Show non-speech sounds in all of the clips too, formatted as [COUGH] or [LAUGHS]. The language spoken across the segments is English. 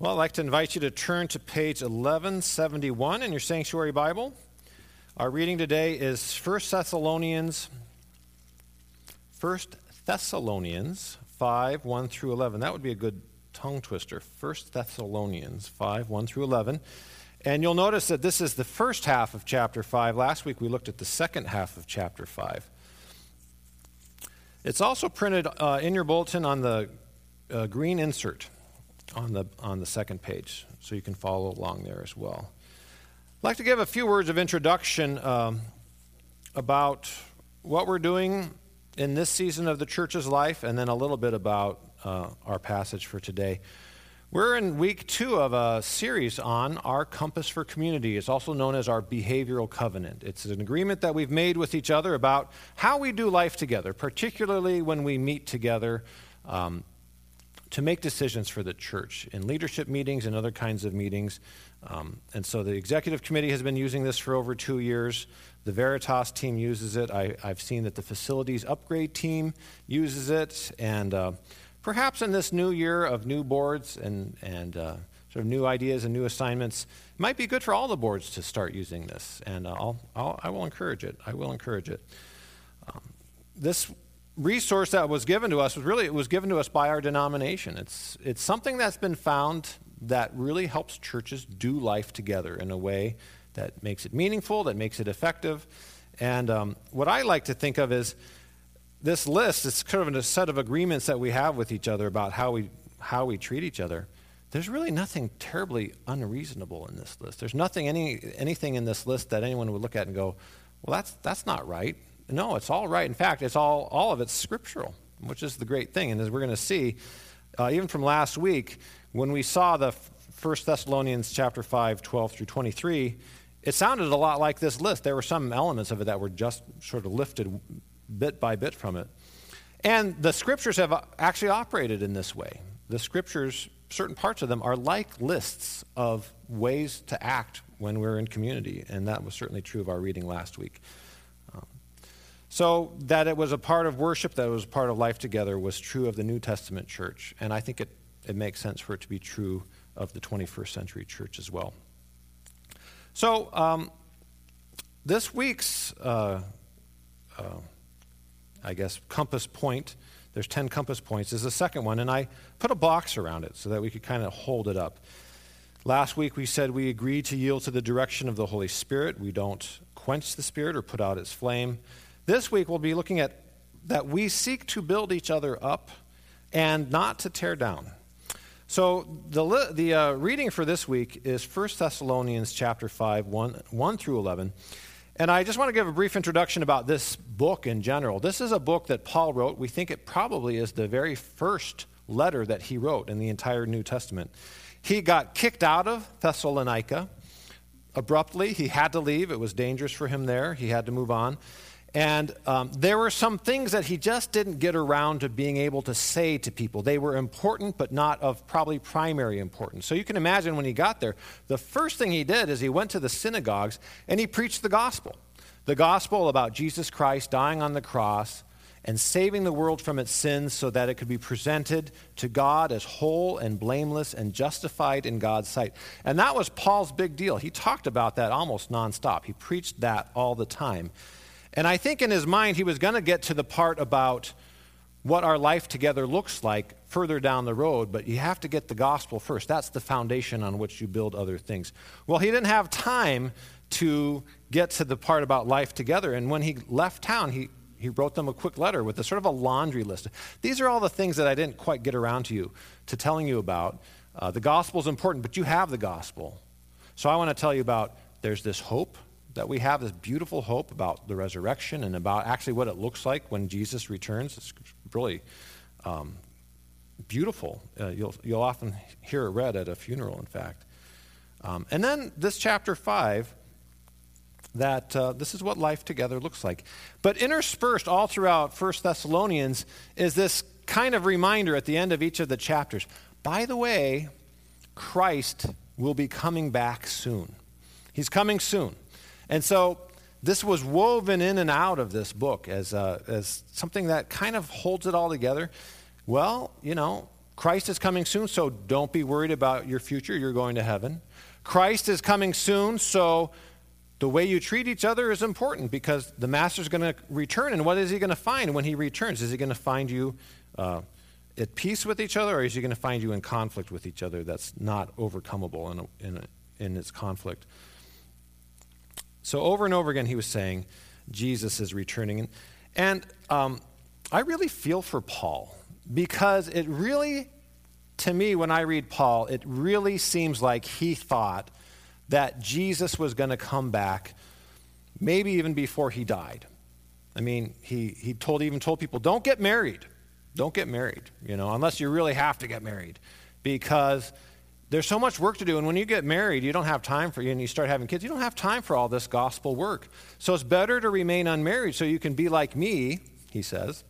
Well, I'd like to invite you to turn to page 1171 in your Sanctuary Bible. Our reading today is 1 Thessalonians 1 Thessalonians 5 1 through 11. That would be a good tongue twister. 1 Thessalonians 5 1 through 11. And you'll notice that this is the first half of chapter 5. Last week we looked at the second half of chapter 5. It's also printed uh, in your bulletin on the uh, green insert on the, on the second page, so you can follow along there as well. I'd like to give a few words of introduction um, about what we're doing in this season of the church's life, and then a little bit about uh, our passage for today. We're in week two of a series on our compass for community. It's also known as our behavioral covenant. It's an agreement that we've made with each other about how we do life together, particularly when we meet together um, to make decisions for the church in leadership meetings and other kinds of meetings. Um, and so the executive committee has been using this for over two years. The Veritas team uses it. I, have seen that the facilities upgrade team uses it. And uh, perhaps in this new year of new boards and, and uh, sort of new ideas and new assignments, it might be good for all the boards to start using this. And uh, I'll, I'll, I will encourage it. I will encourage it. Um, this resource that was given to us was really it was given to us by our denomination. It's it's something that's been found that really helps churches do life together in a way that makes it meaningful, that makes it effective. And um, what I like to think of is this list. It's kind of a set of agreements that we have with each other about how we how we treat each other. There's really nothing terribly unreasonable in this list. There's nothing any anything in this list that anyone would look at and go, well, that's that's not right. No, it's all right. In fact, it's all, all of it's scriptural, which is the great thing. And as we're going to see, uh, even from last week, when we saw the 1 Thessalonians chapter 5, 12 through 23, it sounded a lot like this list. There were some elements of it that were just sort of lifted bit by bit from it. And the scriptures have actually operated in this way. The scriptures, certain parts of them, are like lists of ways to act when we're in community. And that was certainly true of our reading last week. So, that it was a part of worship, that it was a part of life together, was true of the New Testament church. And I think it, it makes sense for it to be true of the 21st century church as well. So, um, this week's, uh, uh, I guess, compass point, there's 10 compass points, is the second one. And I put a box around it so that we could kind of hold it up. Last week we said we agree to yield to the direction of the Holy Spirit. We don't quench the Spirit or put out its flame. This week we'll be looking at that we seek to build each other up and not to tear down. So the, the uh, reading for this week is 1 Thessalonians chapter 5, 1, 1 through 11. And I just want to give a brief introduction about this book in general. This is a book that Paul wrote. We think it probably is the very first letter that he wrote in the entire New Testament. He got kicked out of Thessalonica abruptly. He had to leave. It was dangerous for him there. He had to move on. And um, there were some things that he just didn't get around to being able to say to people. They were important, but not of probably primary importance. So you can imagine when he got there, the first thing he did is he went to the synagogues and he preached the gospel the gospel about Jesus Christ dying on the cross and saving the world from its sins so that it could be presented to God as whole and blameless and justified in God's sight. And that was Paul's big deal. He talked about that almost nonstop, he preached that all the time. And I think in his mind, he was going to get to the part about what our life together looks like further down the road, but you have to get the gospel first. That's the foundation on which you build other things. Well, he didn't have time to get to the part about life together. And when he left town, he, he wrote them a quick letter with a sort of a laundry list. These are all the things that I didn't quite get around to you, to telling you about. Uh, the gospel is important, but you have the gospel. So I want to tell you about there's this hope that we have this beautiful hope about the resurrection and about actually what it looks like when Jesus returns. It's really um, beautiful. Uh, you'll, you'll often hear it read at a funeral, in fact. Um, and then this chapter 5 that uh, this is what life together looks like. But interspersed all throughout First Thessalonians is this kind of reminder at the end of each of the chapters. By the way, Christ will be coming back soon. He's coming soon. And so this was woven in and out of this book as, uh, as something that kind of holds it all together. Well, you know, Christ is coming soon, so don't be worried about your future. You're going to heaven. Christ is coming soon, so the way you treat each other is important because the master's going to return. And what is he going to find when he returns? Is he going to find you uh, at peace with each other, or is he going to find you in conflict with each other that's not overcomable in, a, in, a, in its conflict? So, over and over again, he was saying, Jesus is returning. And, and um, I really feel for Paul because it really, to me, when I read Paul, it really seems like he thought that Jesus was going to come back maybe even before he died. I mean, he, he told, even told people, don't get married. Don't get married, you know, unless you really have to get married. Because there's so much work to do. And when you get married, you don't have time for, you and you start having kids, you don't have time for all this gospel work. So it's better to remain unmarried so you can be like me, he says.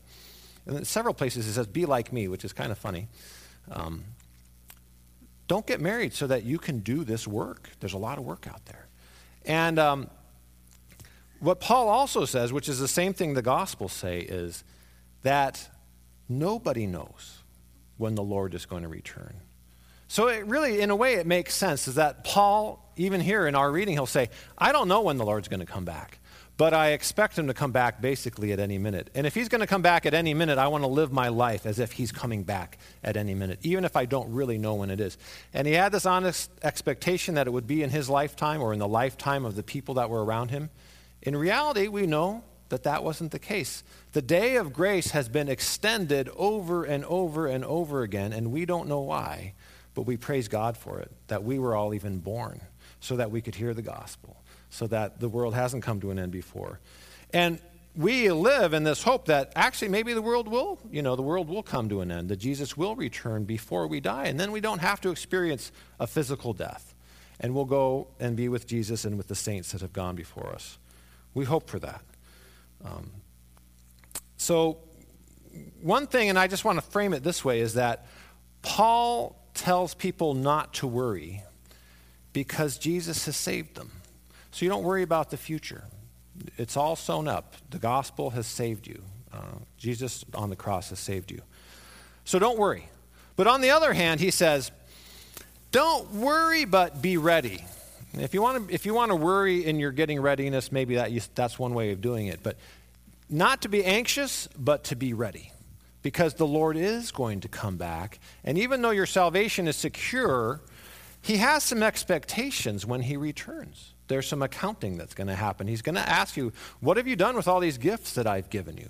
And in several places he says, be like me, which is kind of funny. Um, don't get married so that you can do this work. There's a lot of work out there. And um, what Paul also says, which is the same thing the Gospels say, is that nobody knows when the Lord is going to return. So it really, in a way, it makes sense is that Paul, even here in our reading, he'll say, I don't know when the Lord's going to come back. But I expect him to come back basically at any minute. And if he's going to come back at any minute, I want to live my life as if he's coming back at any minute, even if I don't really know when it is. And he had this honest expectation that it would be in his lifetime or in the lifetime of the people that were around him. In reality, we know that that wasn't the case. The day of grace has been extended over and over and over again, and we don't know why, but we praise God for it, that we were all even born so that we could hear the gospel so that the world hasn't come to an end before. And we live in this hope that actually maybe the world will, you know, the world will come to an end, that Jesus will return before we die, and then we don't have to experience a physical death. And we'll go and be with Jesus and with the saints that have gone before us. We hope for that. Um, so, one thing, and I just want to frame it this way, is that Paul tells people not to worry because Jesus has saved them. So you don't worry about the future. It's all sewn up. The gospel has saved you. Uh, Jesus on the cross has saved you. So don't worry. But on the other hand, he says, don't worry, but be ready. If you want to, if you want to worry in your getting readiness, maybe that that's one way of doing it. But not to be anxious, but to be ready. Because the Lord is going to come back. And even though your salvation is secure, He has some expectations when He returns there's some accounting that's going to happen. He's going to ask you, What have you done with all these gifts that I've given you?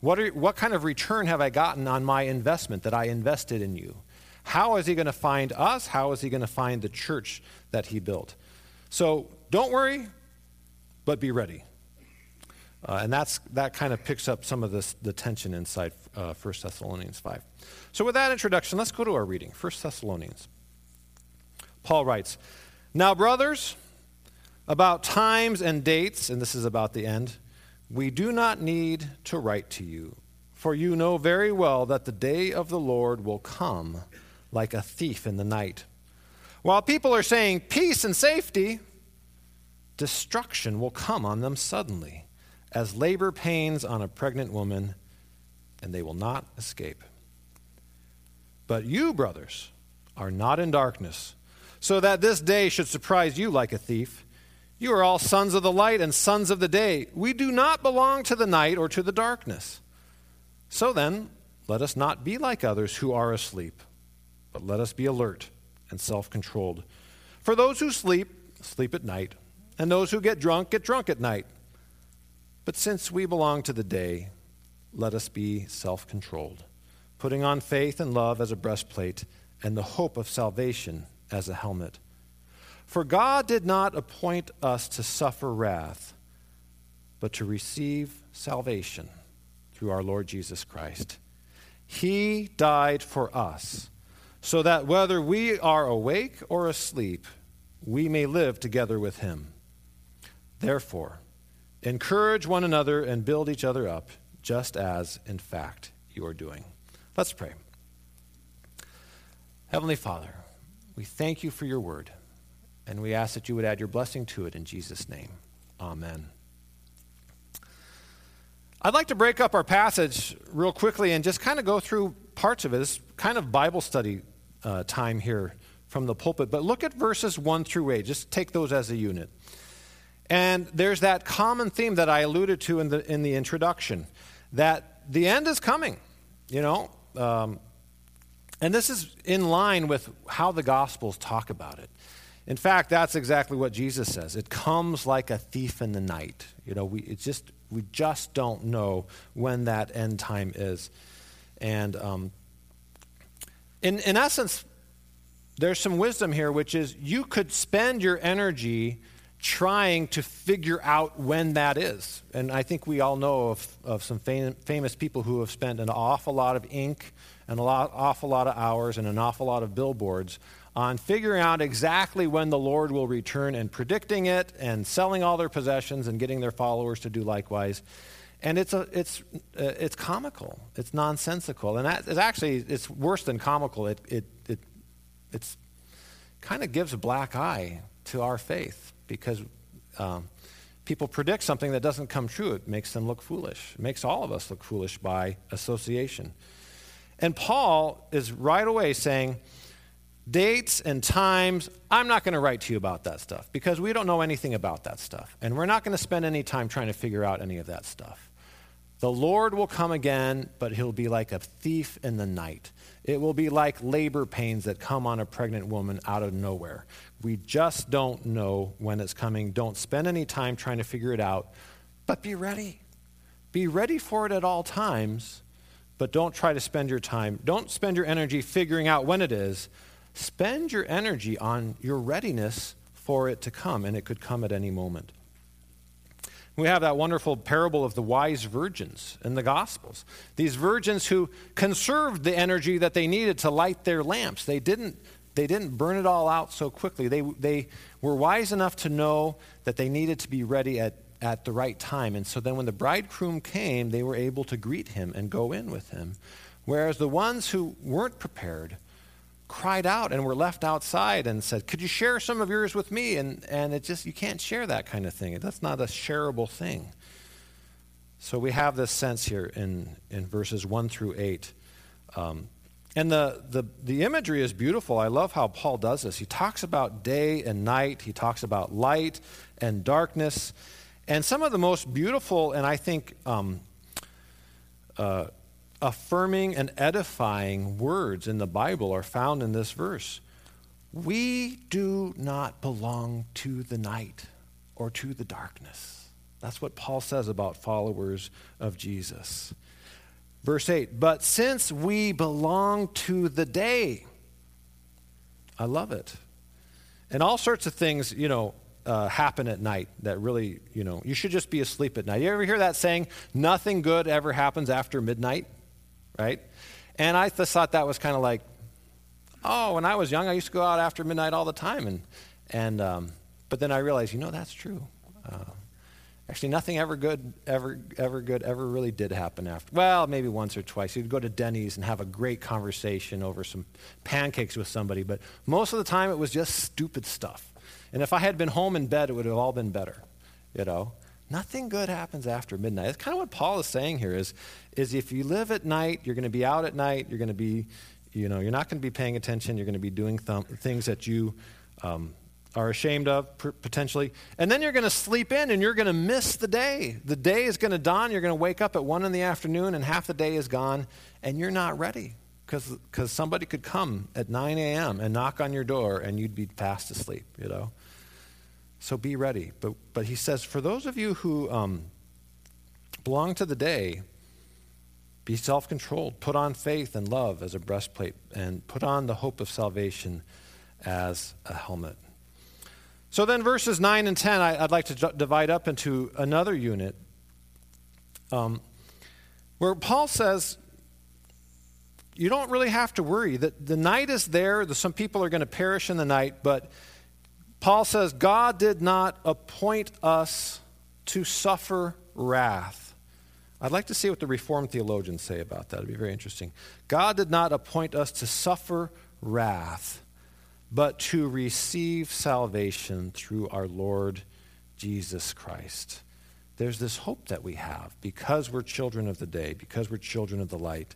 What, are, what kind of return have I gotten on my investment that I invested in you? How is he going to find us? How is he going to find the church that he built? So don't worry, but be ready. Uh, and that's, that kind of picks up some of this, the tension inside uh, 1 Thessalonians 5. So, with that introduction, let's go to our reading 1 Thessalonians. Paul writes Now, brothers, about times and dates, and this is about the end, we do not need to write to you, for you know very well that the day of the Lord will come like a thief in the night. While people are saying peace and safety, destruction will come on them suddenly, as labor pains on a pregnant woman, and they will not escape. But you, brothers, are not in darkness, so that this day should surprise you like a thief. You are all sons of the light and sons of the day. We do not belong to the night or to the darkness. So then, let us not be like others who are asleep, but let us be alert and self controlled. For those who sleep, sleep at night, and those who get drunk, get drunk at night. But since we belong to the day, let us be self controlled, putting on faith and love as a breastplate, and the hope of salvation as a helmet. For God did not appoint us to suffer wrath, but to receive salvation through our Lord Jesus Christ. He died for us, so that whether we are awake or asleep, we may live together with him. Therefore, encourage one another and build each other up, just as, in fact, you are doing. Let's pray. Heavenly Father, we thank you for your word. And we ask that you would add your blessing to it in Jesus' name. Amen. I'd like to break up our passage real quickly and just kind of go through parts of it. It's kind of Bible study uh, time here from the pulpit. But look at verses 1 through 8. Just take those as a unit. And there's that common theme that I alluded to in the, in the introduction that the end is coming, you know. Um, and this is in line with how the Gospels talk about it. In fact, that's exactly what Jesus says. It comes like a thief in the night. You know, we, it's just, we just don't know when that end time is. And um, in, in essence, there's some wisdom here, which is you could spend your energy trying to figure out when that is. And I think we all know of, of some fam- famous people who have spent an awful lot of ink and an awful lot of hours and an awful lot of billboards on figuring out exactly when the Lord will return and predicting it and selling all their possessions and getting their followers to do likewise. And it's, a, it's, uh, it's comical. It's nonsensical. And that is actually, it's worse than comical. It, it, it it's kind of gives a black eye to our faith because um, people predict something that doesn't come true. It makes them look foolish. It makes all of us look foolish by association. And Paul is right away saying, dates and times, I'm not going to write to you about that stuff because we don't know anything about that stuff. And we're not going to spend any time trying to figure out any of that stuff. The Lord will come again, but he'll be like a thief in the night. It will be like labor pains that come on a pregnant woman out of nowhere. We just don't know when it's coming. Don't spend any time trying to figure it out, but be ready. Be ready for it at all times, but don't try to spend your time. Don't spend your energy figuring out when it is. Spend your energy on your readiness for it to come, and it could come at any moment. We have that wonderful parable of the wise virgins in the Gospels. These virgins who conserved the energy that they needed to light their lamps. They didn't, they didn't burn it all out so quickly. They, they were wise enough to know that they needed to be ready at, at the right time. And so then when the bridegroom came, they were able to greet him and go in with him. Whereas the ones who weren't prepared, cried out and were left outside and said, Could you share some of yours with me? And, and it just, you can't share that kind of thing. That's not a shareable thing. So we have this sense here in, in verses 1 through 8. Um, and the, the, the imagery is beautiful. I love how Paul does this. He talks about day and night, he talks about light and darkness. And some of the most beautiful and I think um, uh, affirming and edifying words in the Bible are found in this verse. We do not belong to the night or to the darkness. That's what Paul says about followers of Jesus. Verse 8, but since we belong to the day, I love it. And all sorts of things, you know, uh, happen at night that really, you know, you should just be asleep at night. You ever hear that saying, nothing good ever happens after midnight? Right? And I just thought that was kind of like, oh, when I was young, I used to go out after midnight all the time. And, and, um, but then I realized, you know, that's true. Uh, actually, nothing ever good, ever, ever good, ever really did happen after. Well, maybe once or twice. You'd go to Denny's and have a great conversation over some pancakes with somebody, but most of the time it was just stupid stuff. And if I had been home in bed, it would have all been better, you know. Nothing good happens after midnight. That's kind of what Paul is saying here is, is if you live at night, you're going to be out at night, you're going to be, you know, you're not going to be paying attention, you're going to be doing th- things that you um, are ashamed of potentially. And then you're going to sleep in and you're going to miss the day. The day is going to dawn, you're going to wake up at 1 in the afternoon and half the day is gone and you're not ready because somebody could come at 9 a.m. and knock on your door and you'd be fast asleep, you know. So be ready. But, but he says, for those of you who um, belong to the day, be self controlled. Put on faith and love as a breastplate, and put on the hope of salvation as a helmet. So then, verses 9 and 10, I, would like to divide up into another unit um, where Paul says, you don't really have to worry. that the night is there. The, some people are going to perish in the night, but Paul says, God did not appoint us to suffer wrath. I'd like to see what the Reformed theologians say about that. It'd be very interesting. God did not appoint us to suffer wrath, but to receive salvation through our Lord Jesus Christ. There's this hope that we have because we're children of the day, because we're children of the light,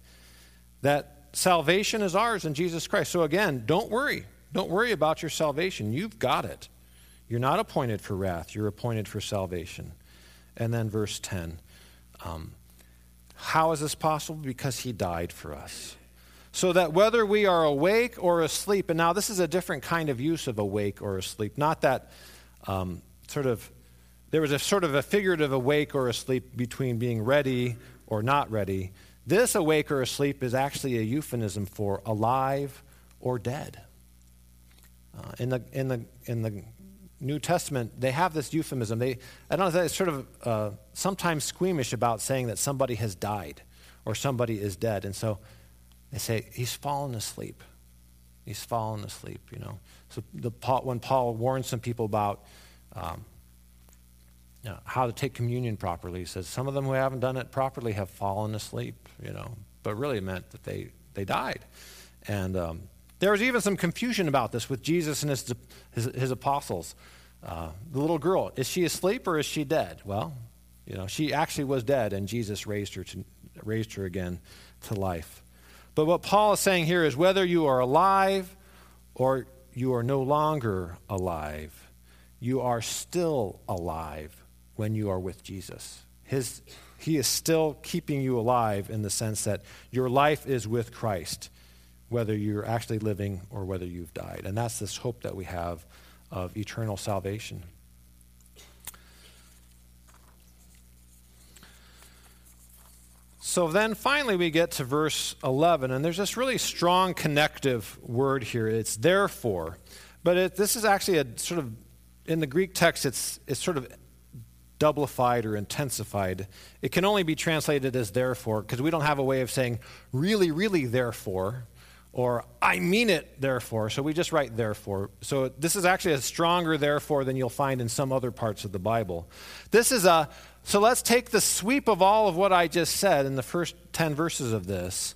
that salvation is ours in Jesus Christ. So again, don't worry. Don't worry about your salvation. You've got it. You're not appointed for wrath, you're appointed for salvation. And then verse 10 um, How is this possible? Because he died for us. So that whether we are awake or asleep, and now this is a different kind of use of awake or asleep, not that um, sort of, there was a sort of a figurative awake or asleep between being ready or not ready. This awake or asleep is actually a euphemism for alive or dead. Uh, in, the, in, the, in the New Testament, they have this euphemism. They, I don't know, it's sort of uh, sometimes squeamish about saying that somebody has died or somebody is dead. And so they say, he's fallen asleep. He's fallen asleep, you know. So the, when Paul warns some people about um, you know, how to take communion properly. He says some of them who haven't done it properly have fallen asleep, you know, but really meant that they, they died. And um, there was even some confusion about this with Jesus and his, his, his apostles. Uh, the little girl, is she asleep or is she dead? Well, you know, she actually was dead, and Jesus raised her, to, raised her again to life. But what Paul is saying here is whether you are alive or you are no longer alive, you are still alive when you are with Jesus. His, he is still keeping you alive in the sense that your life is with Christ, whether you're actually living or whether you've died. And that's this hope that we have of eternal salvation. So then finally we get to verse 11, and there's this really strong connective word here. It's therefore. But it, this is actually a sort of, in the Greek text, it's, it's sort of doublified or intensified. It can only be translated as therefore because we don't have a way of saying really, really therefore or I mean it therefore. So we just write therefore. So this is actually a stronger therefore than you'll find in some other parts of the Bible. This is a so let's take the sweep of all of what I just said in the first 10 verses of this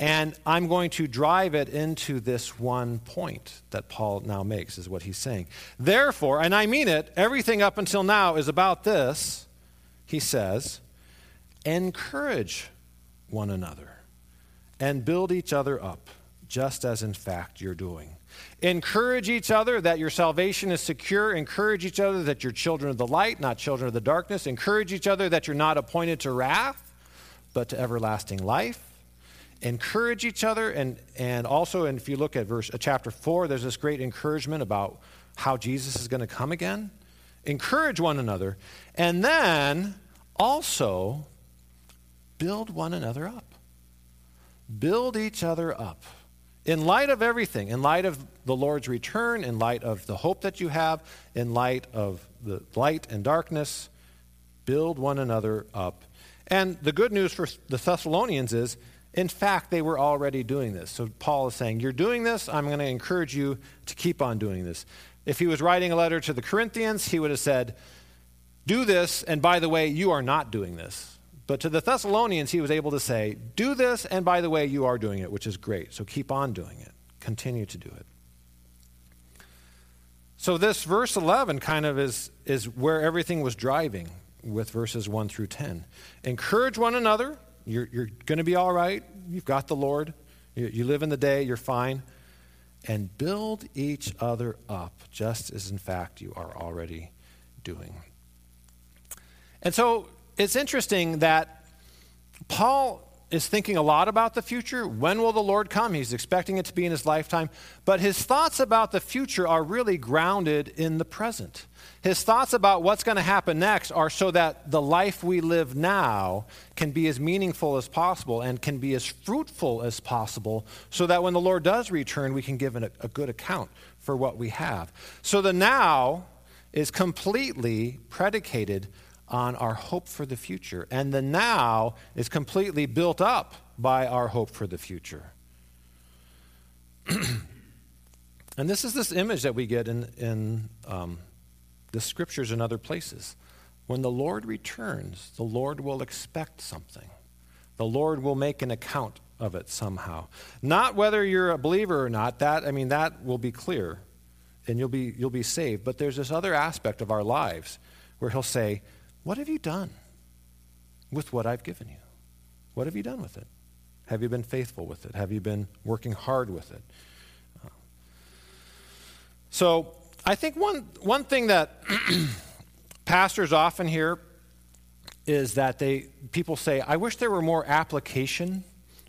and I'm going to drive it into this one point that Paul now makes, is what he's saying. Therefore, and I mean it, everything up until now is about this, he says, encourage one another and build each other up, just as in fact you're doing. Encourage each other that your salvation is secure. Encourage each other that you're children of the light, not children of the darkness. Encourage each other that you're not appointed to wrath, but to everlasting life encourage each other and, and also and if you look at verse uh, chapter 4 there's this great encouragement about how jesus is going to come again encourage one another and then also build one another up build each other up in light of everything in light of the lord's return in light of the hope that you have in light of the light and darkness build one another up and the good news for the thessalonians is in fact, they were already doing this. So Paul is saying, You're doing this. I'm going to encourage you to keep on doing this. If he was writing a letter to the Corinthians, he would have said, Do this, and by the way, you are not doing this. But to the Thessalonians, he was able to say, Do this, and by the way, you are doing it, which is great. So keep on doing it. Continue to do it. So this verse 11 kind of is, is where everything was driving with verses 1 through 10. Encourage one another you're, you're going to be all right. You've got the Lord. You, you live in the day. You're fine. And build each other up, just as in fact you are already doing. And so it's interesting that Paul is thinking a lot about the future. When will the Lord come? He's expecting it to be in his lifetime. But his thoughts about the future are really grounded in the present. His thoughts about what's going to happen next are so that the life we live now can be as meaningful as possible and can be as fruitful as possible so that when the Lord does return, we can give a, a good account for what we have. So the now is completely predicated on our hope for the future. And the now is completely built up by our hope for the future. [CLEARS THROAT] and this is this image that we get in, in um, the scriptures and other places. When the Lord returns, the Lord will expect something. The Lord will make an account of it somehow. Not whether you're a believer or not, that I mean that will be clear and you'll be you'll be saved, but there's this other aspect of our lives where he'll say, what have you done with what I've given you? What have you done with it? Have you been faithful with it? Have you been working hard with it? Oh. So I think one, one thing that [CLEARS THROAT] pastors often hear is that they people say, I wish there were more application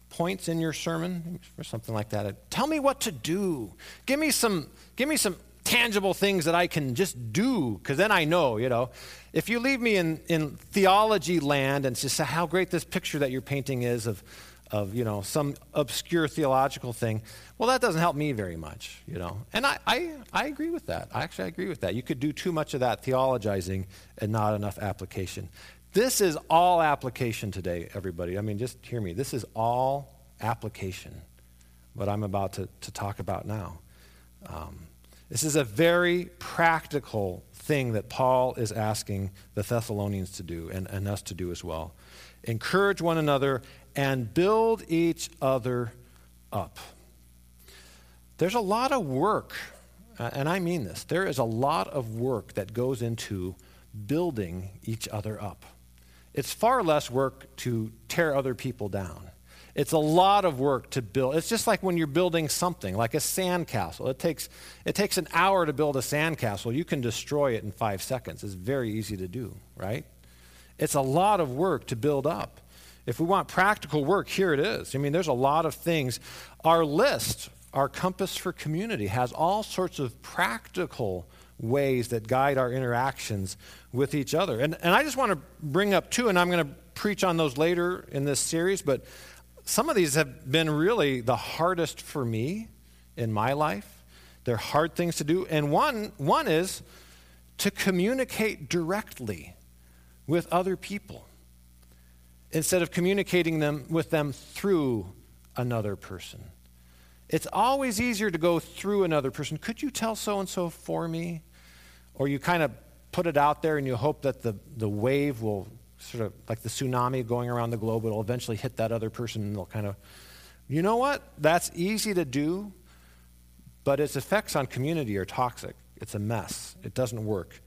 points in your sermon or something like that. Tell me what to do. Give me some give me some tangible things that I can just do, because then I know, you know. If you leave me in, in theology land and just say how great this picture that you're painting is of of you know some obscure theological thing well that doesn't help me very much you know. And I, I, I agree with that. I actually agree with that. You could do too much of that theologizing and not enough application. This is all application today everybody. I mean just hear me. This is all application what i'm about to, to talk about now. Um, this is a very practical thing that paul is asking the thessalonians to do and, and us to do as well encourage one another and build each other up. There's a lot of work, uh, and I mean this, there is a lot of work that goes into building each other up. It's far less work to tear other people down. It's a lot of work to build. It's just like when you're building something, like a sandcastle. It takes, it takes an hour to build a sandcastle. You can destroy it in five seconds. It's very easy to do, right? It's a lot of work to build up. If we want practical work, here it is. I mean, there's a lot of things. Our list, our compass for community, has all sorts of practical ways that guide our interactions with each other. And, and I just want to bring up two, and I'm going to preach on those later in this series, but some of these have been really the hardest for me in my life. They're hard things to do. And one, one is to communicate directly with other people instead of communicating them with them through another person. It's always easier to go through another person. Could you tell so and so for me? Or you kind of put it out there and you hope that the, the wave will sort of like the tsunami going around the globe, it'll eventually hit that other person and they'll kind of, you know what? That's easy to do, but its effects on community are toxic. It's a mess. It doesn't work.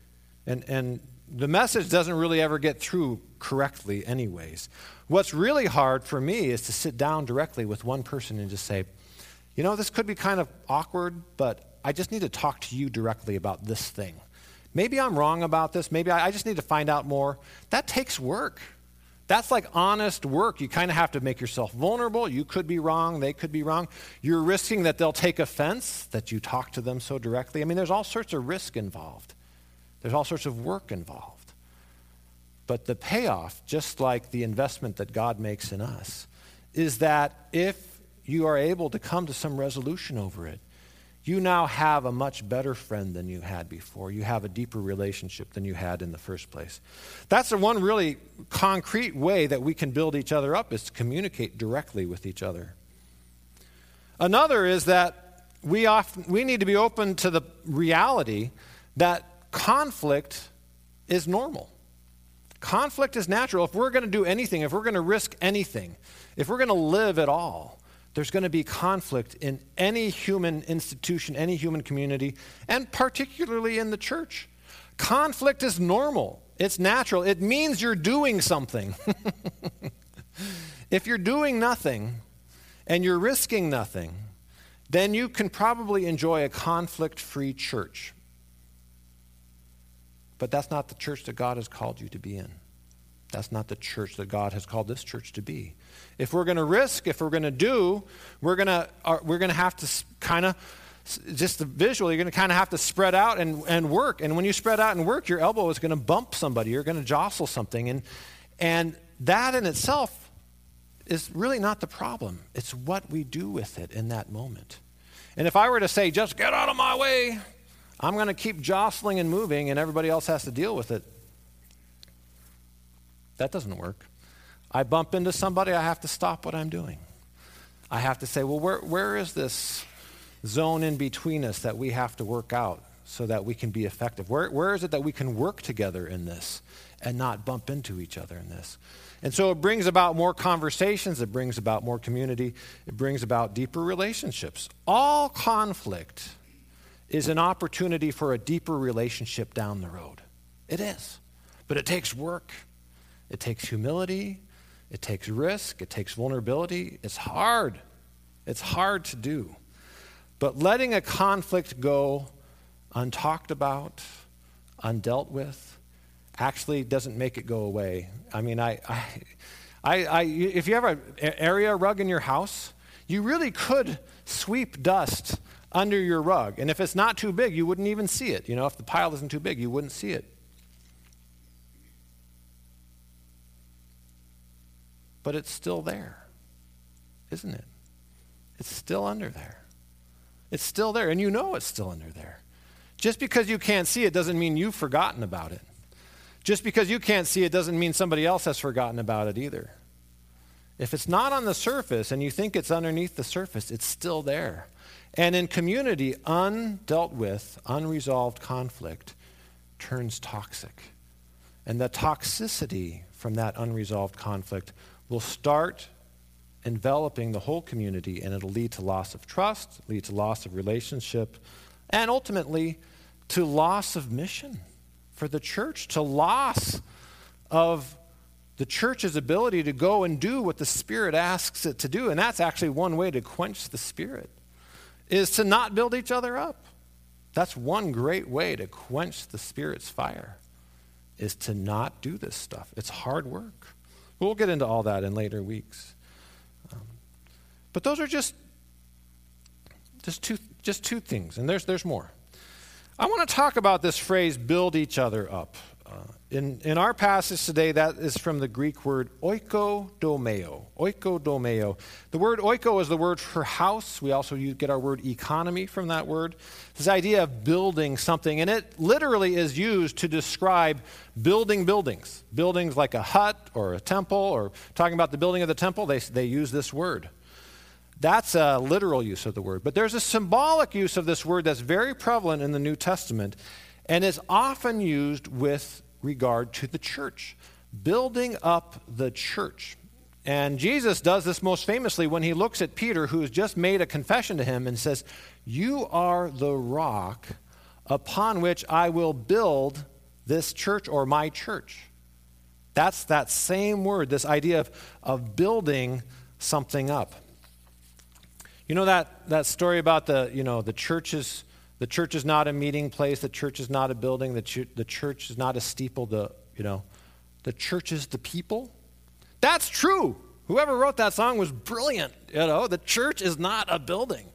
And, and the message doesn't really ever get through correctly, anyways. What's really hard for me is to sit down directly with one person and just say, you know, this could be kind of awkward, but I just need to talk to you directly about this thing. Maybe I'm wrong about this. Maybe I, I just need to find out more. That takes work. That's like honest work. You kind of have to make yourself vulnerable. You could be wrong. They could be wrong. You're risking that they'll take offense that you talk to them so directly. I mean, there's all sorts of risk involved. There's all sorts of work involved. But the payoff, just like the investment that God makes in us, is that if you are able to come to some resolution over it, you now have a much better friend than you had before. You have a deeper relationship than you had in the first place. That's the one really concrete way that we can build each other up is to communicate directly with each other. Another is that we often we need to be open to the reality that conflict is normal. Conflict is natural. If we're going to do anything, if we're going to risk anything, if we're going to live at all, there's going to be conflict in any human institution, any human community, and particularly in the church. Conflict is normal, it's natural. It means you're doing something. [LAUGHS] if you're doing nothing and you're risking nothing, then you can probably enjoy a conflict free church. But that's not the church that God has called you to be in. That's not the church that God has called this church to be. If we're going to risk, if we're going to do, we're going to uh, we're going to have to kind of just the visual, you're going to kind of have to spread out and, and work. And when you spread out and work, your elbow is going to bump somebody. You're going to jostle something. And, and that in itself is really not the problem. It's what we do with it in that moment. And if I were to say, just get out of my way, I'm going to keep jostling and moving, and everybody else has to deal with it. That doesn't work. I bump into somebody, I have to stop what I'm doing. I have to say, well, where, where is this zone in between us that we have to work out so that we can be effective? Where, where is it that we can work together in this and not bump into each other in this? And so it brings about more conversations, it brings about more community, it brings about deeper relationships. All conflict is an opportunity for a deeper relationship down the road. It is. But it takes work, it takes humility, it takes risk, it takes vulnerability. It's hard. It's hard to do. But letting a conflict go untalked about, undealt with, actually doesn't make it go away. I mean, I, I, I, I if you have an area rug in your house, you really could sweep dust under your rug. And if it's not too big, you wouldn't even see it. You know, if the pile isn't too big, you wouldn't see it. But it's still there, isn't it? It's still under there. It's still there, and you know it's still under there. Just because you can't see it doesn't mean you've forgotten about it. Just because you can't see it doesn't mean somebody else has forgotten about it either. If it's not on the surface and you think it's underneath the surface, it's still there. And in community, undealt with, unresolved conflict turns toxic. And the toxicity from that unresolved conflict will start enveloping the whole community, and it'll lead to loss of trust, lead to loss of relationship, and ultimately to loss of mission for the church, to loss of the church's ability to go and do what the Spirit asks it to do. And that's actually one way to quench the Spirit is to not build each other up. That's one great way to quench the Spirit's fire, is to not do this stuff. It's hard work. We'll get into all that in later weeks. Um, but those are just, just, two, just two things, and there's, there's more. I want to talk about this phrase, build each other up. In, in our passage today, that is from the Greek word oikodomeo. Oikodomeo. The word oiko is the word for house. We also get our word economy from that word. This idea of building something, and it literally is used to describe building buildings. Buildings like a hut or a temple, or talking about the building of the temple, they, they use this word. That's a literal use of the word. But there's a symbolic use of this word that's very prevalent in the New Testament and is often used with regard to the church, building up the church. And Jesus does this most famously when he looks at Peter, who has just made a confession to him, and says, You are the rock upon which I will build this church or my church. That's that same word, this idea of, of building something up. You know that, that story about the, you know, the churches the church is not a meeting place. The church is not a building. The, ch- the church is not a steeple. The, you know, the church is the people. That's true. Whoever wrote that song was brilliant. You know, the church is not a building.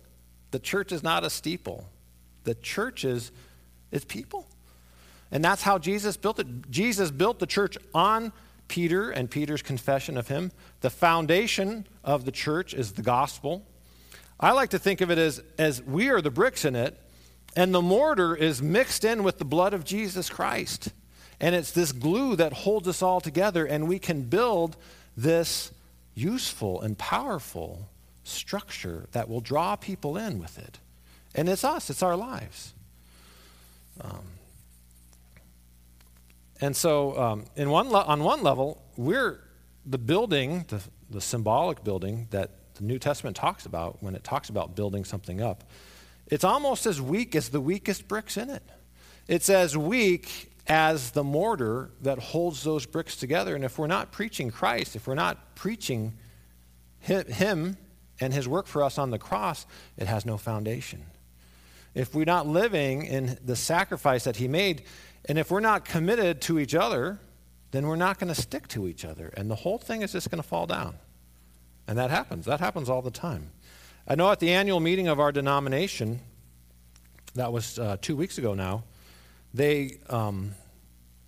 The church is not a steeple. The church is, is people. And that's how Jesus built it. Jesus built the church on Peter and Peter's confession of him. The foundation of the church is the gospel. I like to think of it as, as we are the bricks in it, and the mortar is mixed in with the blood of Jesus Christ. And it's this glue that holds us all together, and we can build this useful and powerful structure that will draw people in with it. And it's us, it's our lives. Um, and so, um, in one le- on one level, we're the building, the, the symbolic building that the New Testament talks about when it talks about building something up it's almost as weak as the weakest bricks in it. It's as weak as the mortar that holds those bricks together. And if we're not preaching Christ, if we're not preaching Him and His work for us on the cross, it has no foundation. If we're not living in the sacrifice that He made, and if we're not committed to each other, then we're not going to stick to each other. And the whole thing is just going to fall down. And that happens. That happens all the time. I know at the annual meeting of our denomination, that was uh, two weeks ago now, they, um,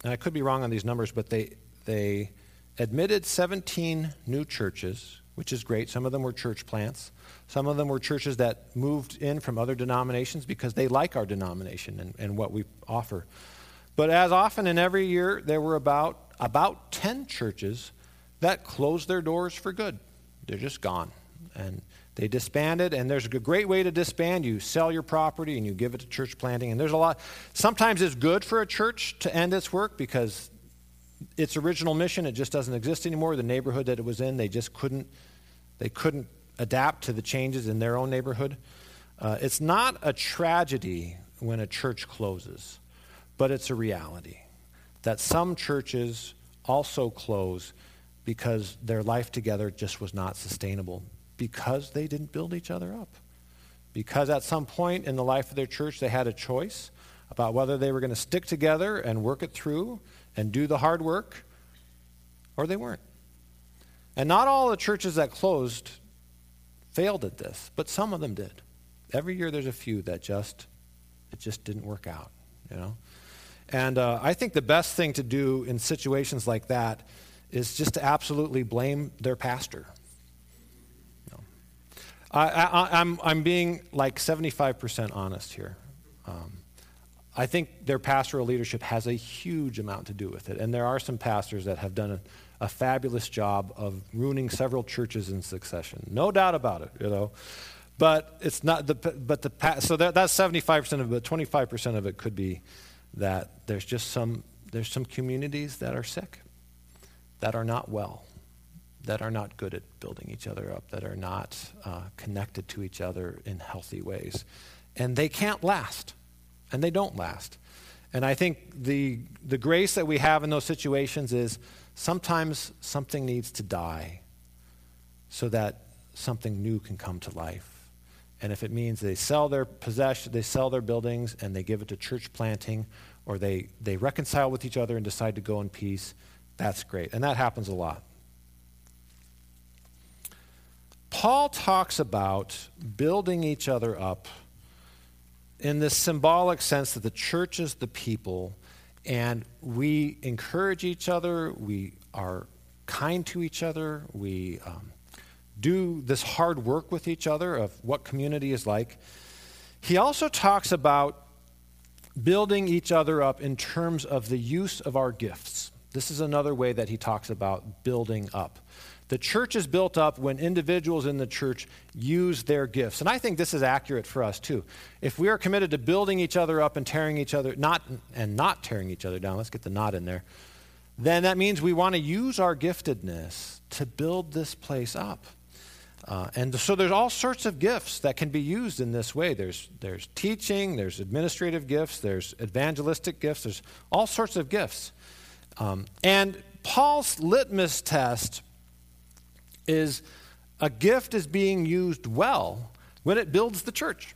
and I could be wrong on these numbers, but they, they admitted 17 new churches, which is great. Some of them were church plants. Some of them were churches that moved in from other denominations because they like our denomination and, and what we offer. But as often in every year, there were about, about 10 churches that closed their doors for good. They're just gone. And they disbanded, and there's a great way to disband. You sell your property and you give it to church planting. And there's a lot, sometimes it's good for a church to end its work because its original mission, it just doesn't exist anymore. The neighborhood that it was in, they just couldn't, they couldn't adapt to the changes in their own neighborhood. Uh, it's not a tragedy when a church closes, but it's a reality that some churches also close because their life together just was not sustainable because they didn't build each other up. Because at some point in the life of their church, they had a choice about whether they were going to stick together and work it through and do the hard work, or they weren't. And not all the churches that closed failed at this, but some of them did. Every year there's a few that just it just didn't work out, you know. And uh, I think the best thing to do in situations like that is just to absolutely blame their pastor. I, I'm, I'm being like 75% honest here. Um, I think their pastoral leadership has a huge amount to do with it. And there are some pastors that have done a, a fabulous job of ruining several churches in succession. No doubt about it, you know. But it's not the but the so that, that's 75% of it, but 25% of it could be that there's just some there's some communities that are sick, that are not well, that are not good at building each other up, that are not uh, connected to each other in healthy ways, and they can't last, and they don't last. And I think the the grace that we have in those situations is Sometimes something needs to die so that something new can come to life. And if it means they sell their possession, they sell their buildings and they give it to church planting, or they, they reconcile with each other and decide to go in peace, that's great. And that happens a lot. Paul talks about building each other up in this symbolic sense that the church is the people and we encourage each other, we are kind to each other, we um, do this hard work with each other of what community is like. He also talks about building each other up in terms of the use of our gifts. This is another way that he talks about building up. The church is built up when individuals in the church use their gifts. And I think this is accurate for us too. If we are committed to building each other up and tearing each other not and not tearing each other down, let's get the not in there. Then that means we want to use our giftedness to build this place up. Uh, and so there's all sorts of gifts that can be used in this way. There's, there's teaching, there's administrative gifts, there's evangelistic gifts, there's all sorts of gifts. Um, and Paul's litmus test is a gift is being used well when it builds the church,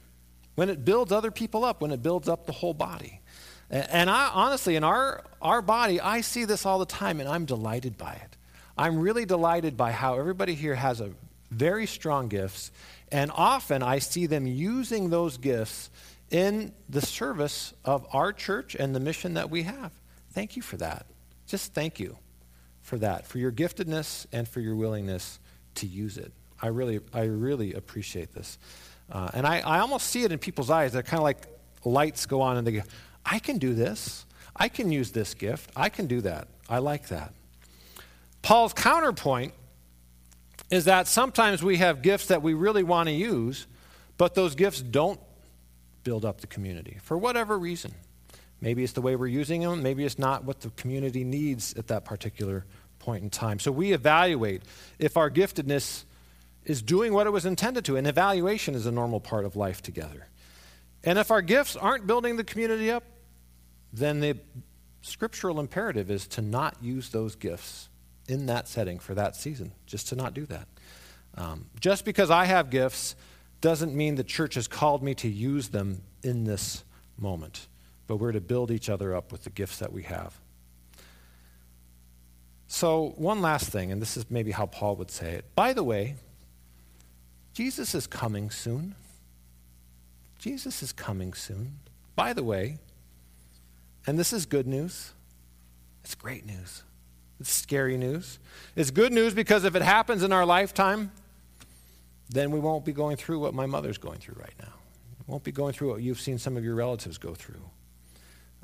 when it builds other people up, when it builds up the whole body. And I honestly, in our, our body, I see this all the time and I'm delighted by it. I'm really delighted by how everybody here has a very strong gifts, and often I see them using those gifts in the service of our church and the mission that we have. Thank you for that. Just thank you for that, for your giftedness and for your willingness to use it. I really, I really appreciate this. Uh, and I, I almost see it in people's eyes. They're kind of like lights go on and they go, I can do this. I can use this gift. I can do that. I like that. Paul's counterpoint is that sometimes we have gifts that we really want to use, but those gifts don't build up the community for whatever reason. Maybe it's the way we're using them, maybe it's not what the community needs at that particular point in time. So we evaluate if our giftedness is doing what it was intended to. And evaluation is a normal part of life together. And if our gifts aren't building the community up, then the scriptural imperative is to not use those gifts in that setting for that season, just to not do that. Um, just because I have gifts doesn't mean the church has called me to use them in this moment, but we're to build each other up with the gifts that we have. So, one last thing, and this is maybe how Paul would say it. By the way, Jesus is coming soon. Jesus is coming soon. By the way, and this is good news. It's great news. It's scary news. It's good news because if it happens in our lifetime, then we won't be going through what my mother's going through right now. We won't be going through what you've seen some of your relatives go through.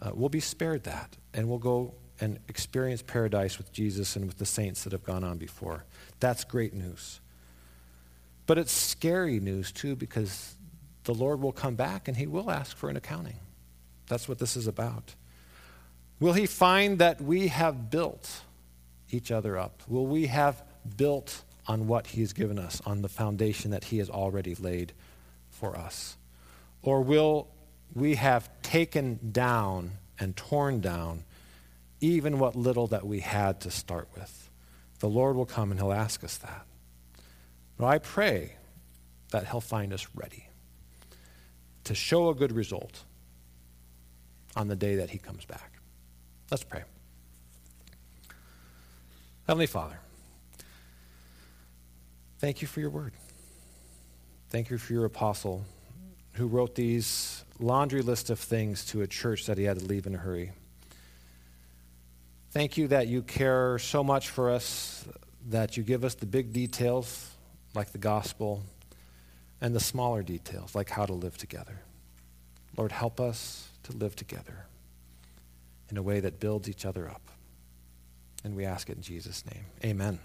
Uh, we'll be spared that, and we'll go and experience paradise with Jesus and with the saints that have gone on before. That's great news. But it's scary news, too, because the Lord will come back and he will ask for an accounting. That's what this is about. Will he find that we have built each other up? Will we have built on what he has given us, on the foundation that he has already laid for us? Or will we have taken down and torn down even what little that we had to start with the Lord will come and he'll ask us that. But I pray that he'll find us ready to show a good result on the day that he comes back. Let's pray. Heavenly Father, thank you for your word. Thank you for your apostle who wrote these laundry list of things to a church that he had to leave in a hurry. Thank you that you care so much for us, that you give us the big details like the gospel and the smaller details like how to live together. Lord, help us to live together in a way that builds each other up. And we ask it in Jesus' name. Amen.